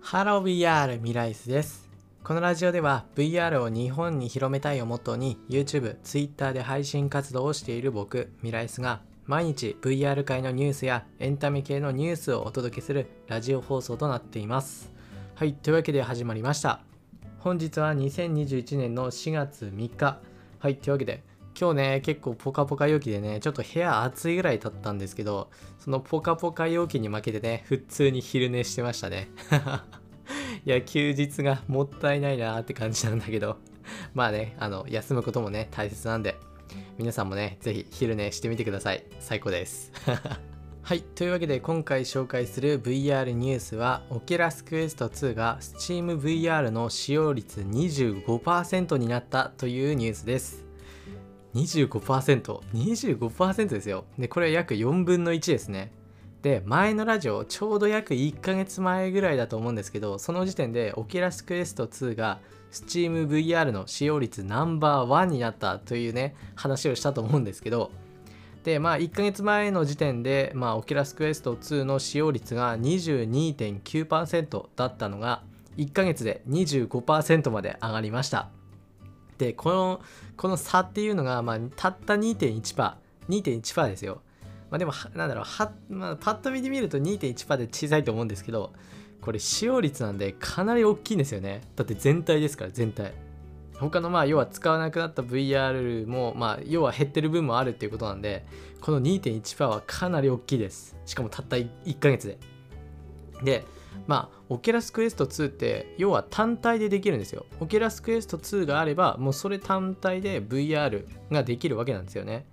ハロー VR ミライスです。このラジオでは VR を日本に広めたいをモットーに YouTube、Twitter で配信活動をしている僕、ミライスが毎日 VR 界のニュースやエンタメ系のニュースをお届けするラジオ放送となっています。はい、というわけで始まりました。本日は2021年の4月3日。はい、というわけで今日ね、結構ポカポカ陽気でね、ちょっと部屋暑いぐらいだったんですけど、そのポカポカ陽気に負けてね、普通に昼寝してましたね。いや、休日がもったいないなーって感じなんだけど、まあね、あの、休むこともね、大切なんで、皆さんもね、ぜひ昼寝してみてください。最高です。はい、というわけで今回紹介する VR ニュースは Oculus Quest 2が SteamVR の使用率25%になったというニュースです。25%、25%ですよ。で、これは約4分の1ですね。で、前のラジオ、ちょうど約1ヶ月前ぐらいだと思うんですけど、その時点で Oculus Quest 2が SteamVR の使用率ナンバーワンになったというね、話をしたと思うんですけど、で、まあ1ヶ月前の時点で、まあ Oculus Quest 2の使用率が22.9%だったのが、1ヶ月で25%まで上がりました。で、この、この差っていうのが、まあ、たった2.1%、2.1%ですよ。まあでも、なんだろう、はまあ、パッと見てみると2.1%で小さいと思うんですけど、これ使用率なんでかなり大きいんですよね。だって全体ですから、全体。他のまあ要は使わなくなった VR もまあ要は減ってる分もあるっていうことなんでこの2.1%はかなり大きいですしかもたった1ヶ月ででまあ Oculus Quest 2って要は単体でできるんですよ。Oculus Quest 2があればもうそれ単体で VR ができるわけなんですよね。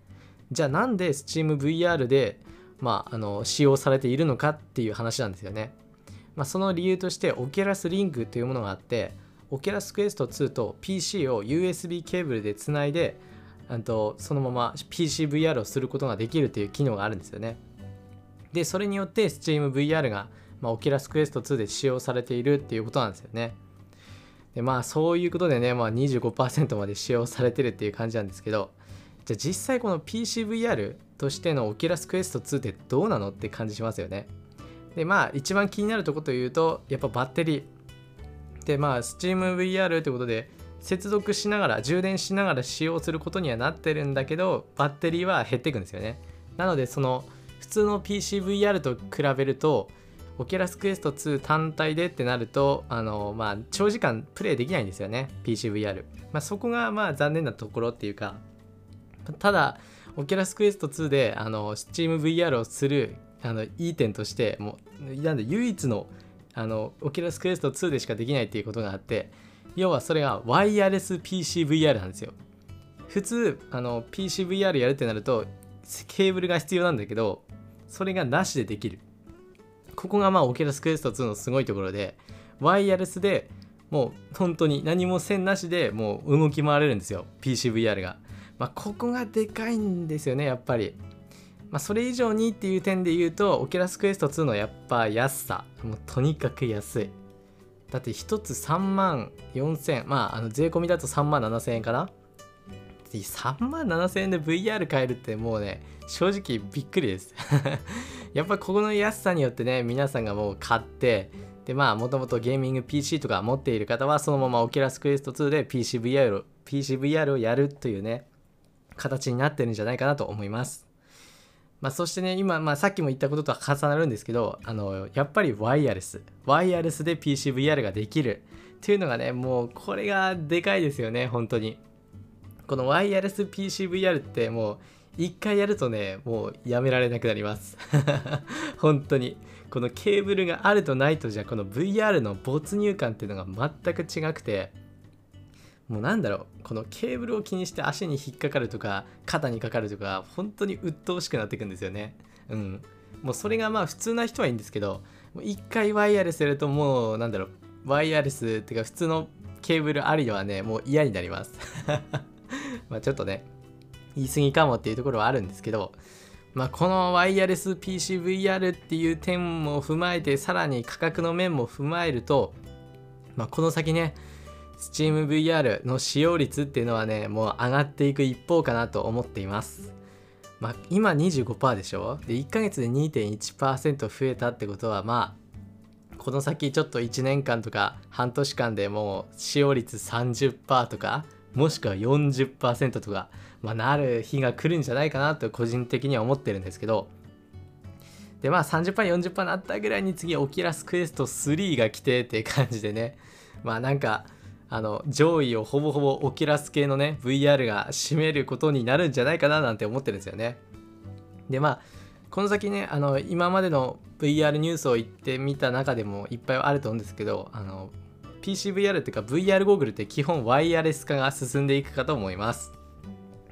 じゃあなんで SteamVR でまああの使用されているのかっていう話なんですよね。まあ、その理由として Oculus Link というものがあって、Oculus Quest 2と PC を USB ケーブルでつないで、とそのまま PCVR をすることができるという機能があるんですよね。で、それによって SteamVR が、まあ、Oculus Quest 2で使用されているっていうことなんですよね。で、まあそういうことでね、まあ、25%まで使用されてるっていう感じなんですけど、じゃあ実際この PCVR としての Oculus Quest 2ってどうなのって感じしますよね。でまあ一番気になるとこというとやっぱバッテリーでまあ SteamVR ということで接続しながら充電しながら使用することにはなってるんだけどバッテリーは減っていくんですよねなのでその普通の PCVR と比べると Oculus Quest 2単体でってなるとあのまあ長時間プレイできないんですよね PCVR、まあ、そこがまあ残念なところっていうかただ Oculus Quest 2であの SteamVR をするあのいい点としてもうなんで唯一のあの Oculus Quest 2でしかできないっていうことがあって要はそれがワイヤレス PCVR なんですよ。普通あの PCVR やるってなるとケーブルが必要なんだけどそれがなしでできる。ここがまあ Oculus Quest 2のすごいところでワイヤレスでもう本当に何も線なしでもう動き回れるんですよ PCVR がまあここがでかいんですよねやっぱりまあ、それ以上にっていう点で言うと、オキュラスクエスト2のやっぱ安さ。もうとにかく安い。だって1つ3万4000、まあ、あの税込みだと3万7000円かな？?3 万7000円で VR 買えるってもうね、正直びっくりです。やっぱここの安さによってね、皆さんがもう買って、でまあ、もともとゲーミング PC とか持っている方は、そのままオキュラスクエスト2で PCVR を PCVR をやるというね、形になってるんじゃないかなと思います。まあ、そしてね、今、まあ、さっきも言ったこととは重なるんですけど、あの、やっぱりワイヤレス。ワイヤレスで PCVR ができる。っていうのがね、もう、これがでかいですよね、本当に。このワイヤレス PCVR ってもう、一回やるとね、もうやめられなくなります。本当に。このケーブルがあるとないとじゃ、この VR の没入感っていうのが全く違くて、もうなんだろう。このケーブルを気にして足に引っかかるとか肩にかかるとか本当に鬱陶しくなっていくんですよね。うん。もうそれがまあ普通な人はいいんですけど一回ワイヤレスやるともうなんだろう。ワイヤレスっていうか普通のケーブルありはねもう嫌になります。まあちょっとね言い過ぎかもっていうところはあるんですけどまあこのワイヤレス PCVR っていう点も踏まえてさらに価格の面も踏まえるとまあこの先ね SteamVR の使用率っていうのはね、もう上がっていく一方かなと思っています。まあ、今25%でしょ？で、1ヶ月で2.1%増えたってことは、まあ、この先ちょっと1年間とか半年間でもう使用率30%とかもしくは40%とか、まあ、なる日が来るんじゃないかなと個人的には思ってるんですけどでまあ 30%40% なったぐらいに次オキラスクエスト3が来てって感じでねまあなんかあの上位をほぼほぼオキラス系のね VR が占めることになるんじゃないかななんて思ってるんですよね。でまあこの先ねあの今までの VR ニュースを言ってみた中でもいっぱいあると思うんですけどあの PCVR っていうか VR ゴーグルって基本ワイヤレス化が進んでいくかと思います。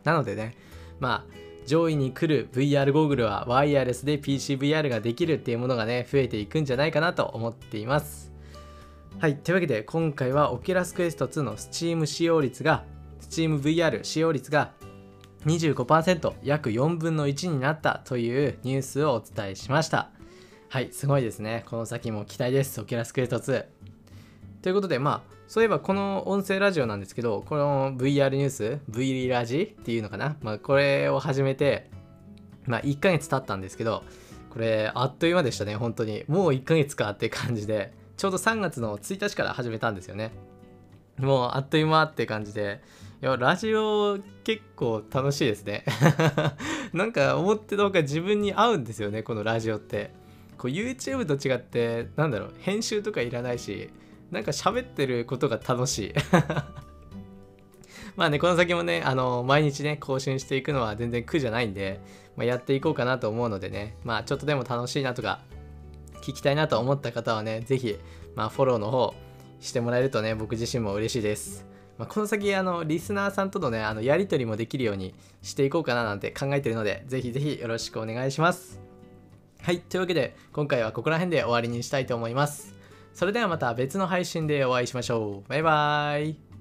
なのでねまあ上位に来る VR ゴーグルはワイヤレスで PCVR ができるっていうものがね増えていくんじゃないかなと思っています。はいというわけで今回は Oculus Quest 2の Steam 使用率が SteamVR 使用率が25%約4分の1になったというニュースをお伝えしました。はいすごいですね。この先も期待です。Oculus Quest 2ということでまあそういえばこの音声ラジオなんですけどこの VR ニュース V ラジっていうのかな？まあこれを始めてまあ1ヶ月経ったんですけどこれあっという間でしたね本当に。もう1ヶ月かって感じで。ちょうど3月の1日から始めたんですよね。もうあっという間って感じで。いやラジオ結構楽しいですね。なんか思ってた方が自分に合うんですよねこのラジオって。こう YouTube と違ってなんだろう編集とかいらないしなんか喋ってることが楽しい。まあねこの先もねあの毎日ね更新していくのは全然苦じゃないんで、まあ、やっていこうかなと思うのでねまあちょっとでも楽しいなとか聞きたいなと思った方はね是非まあフォローの方してもらえるとね僕自身も嬉しいです。まあ、この先あのリスナーさんとのねあのやり取りもできるようにしていこうかななんて考えてるのでぜひぜひよろしくお願いします。はいというわけで今回はここら辺で終わりにしたいと思います。それではまた別の配信でお会いしましょう。バイバーイ。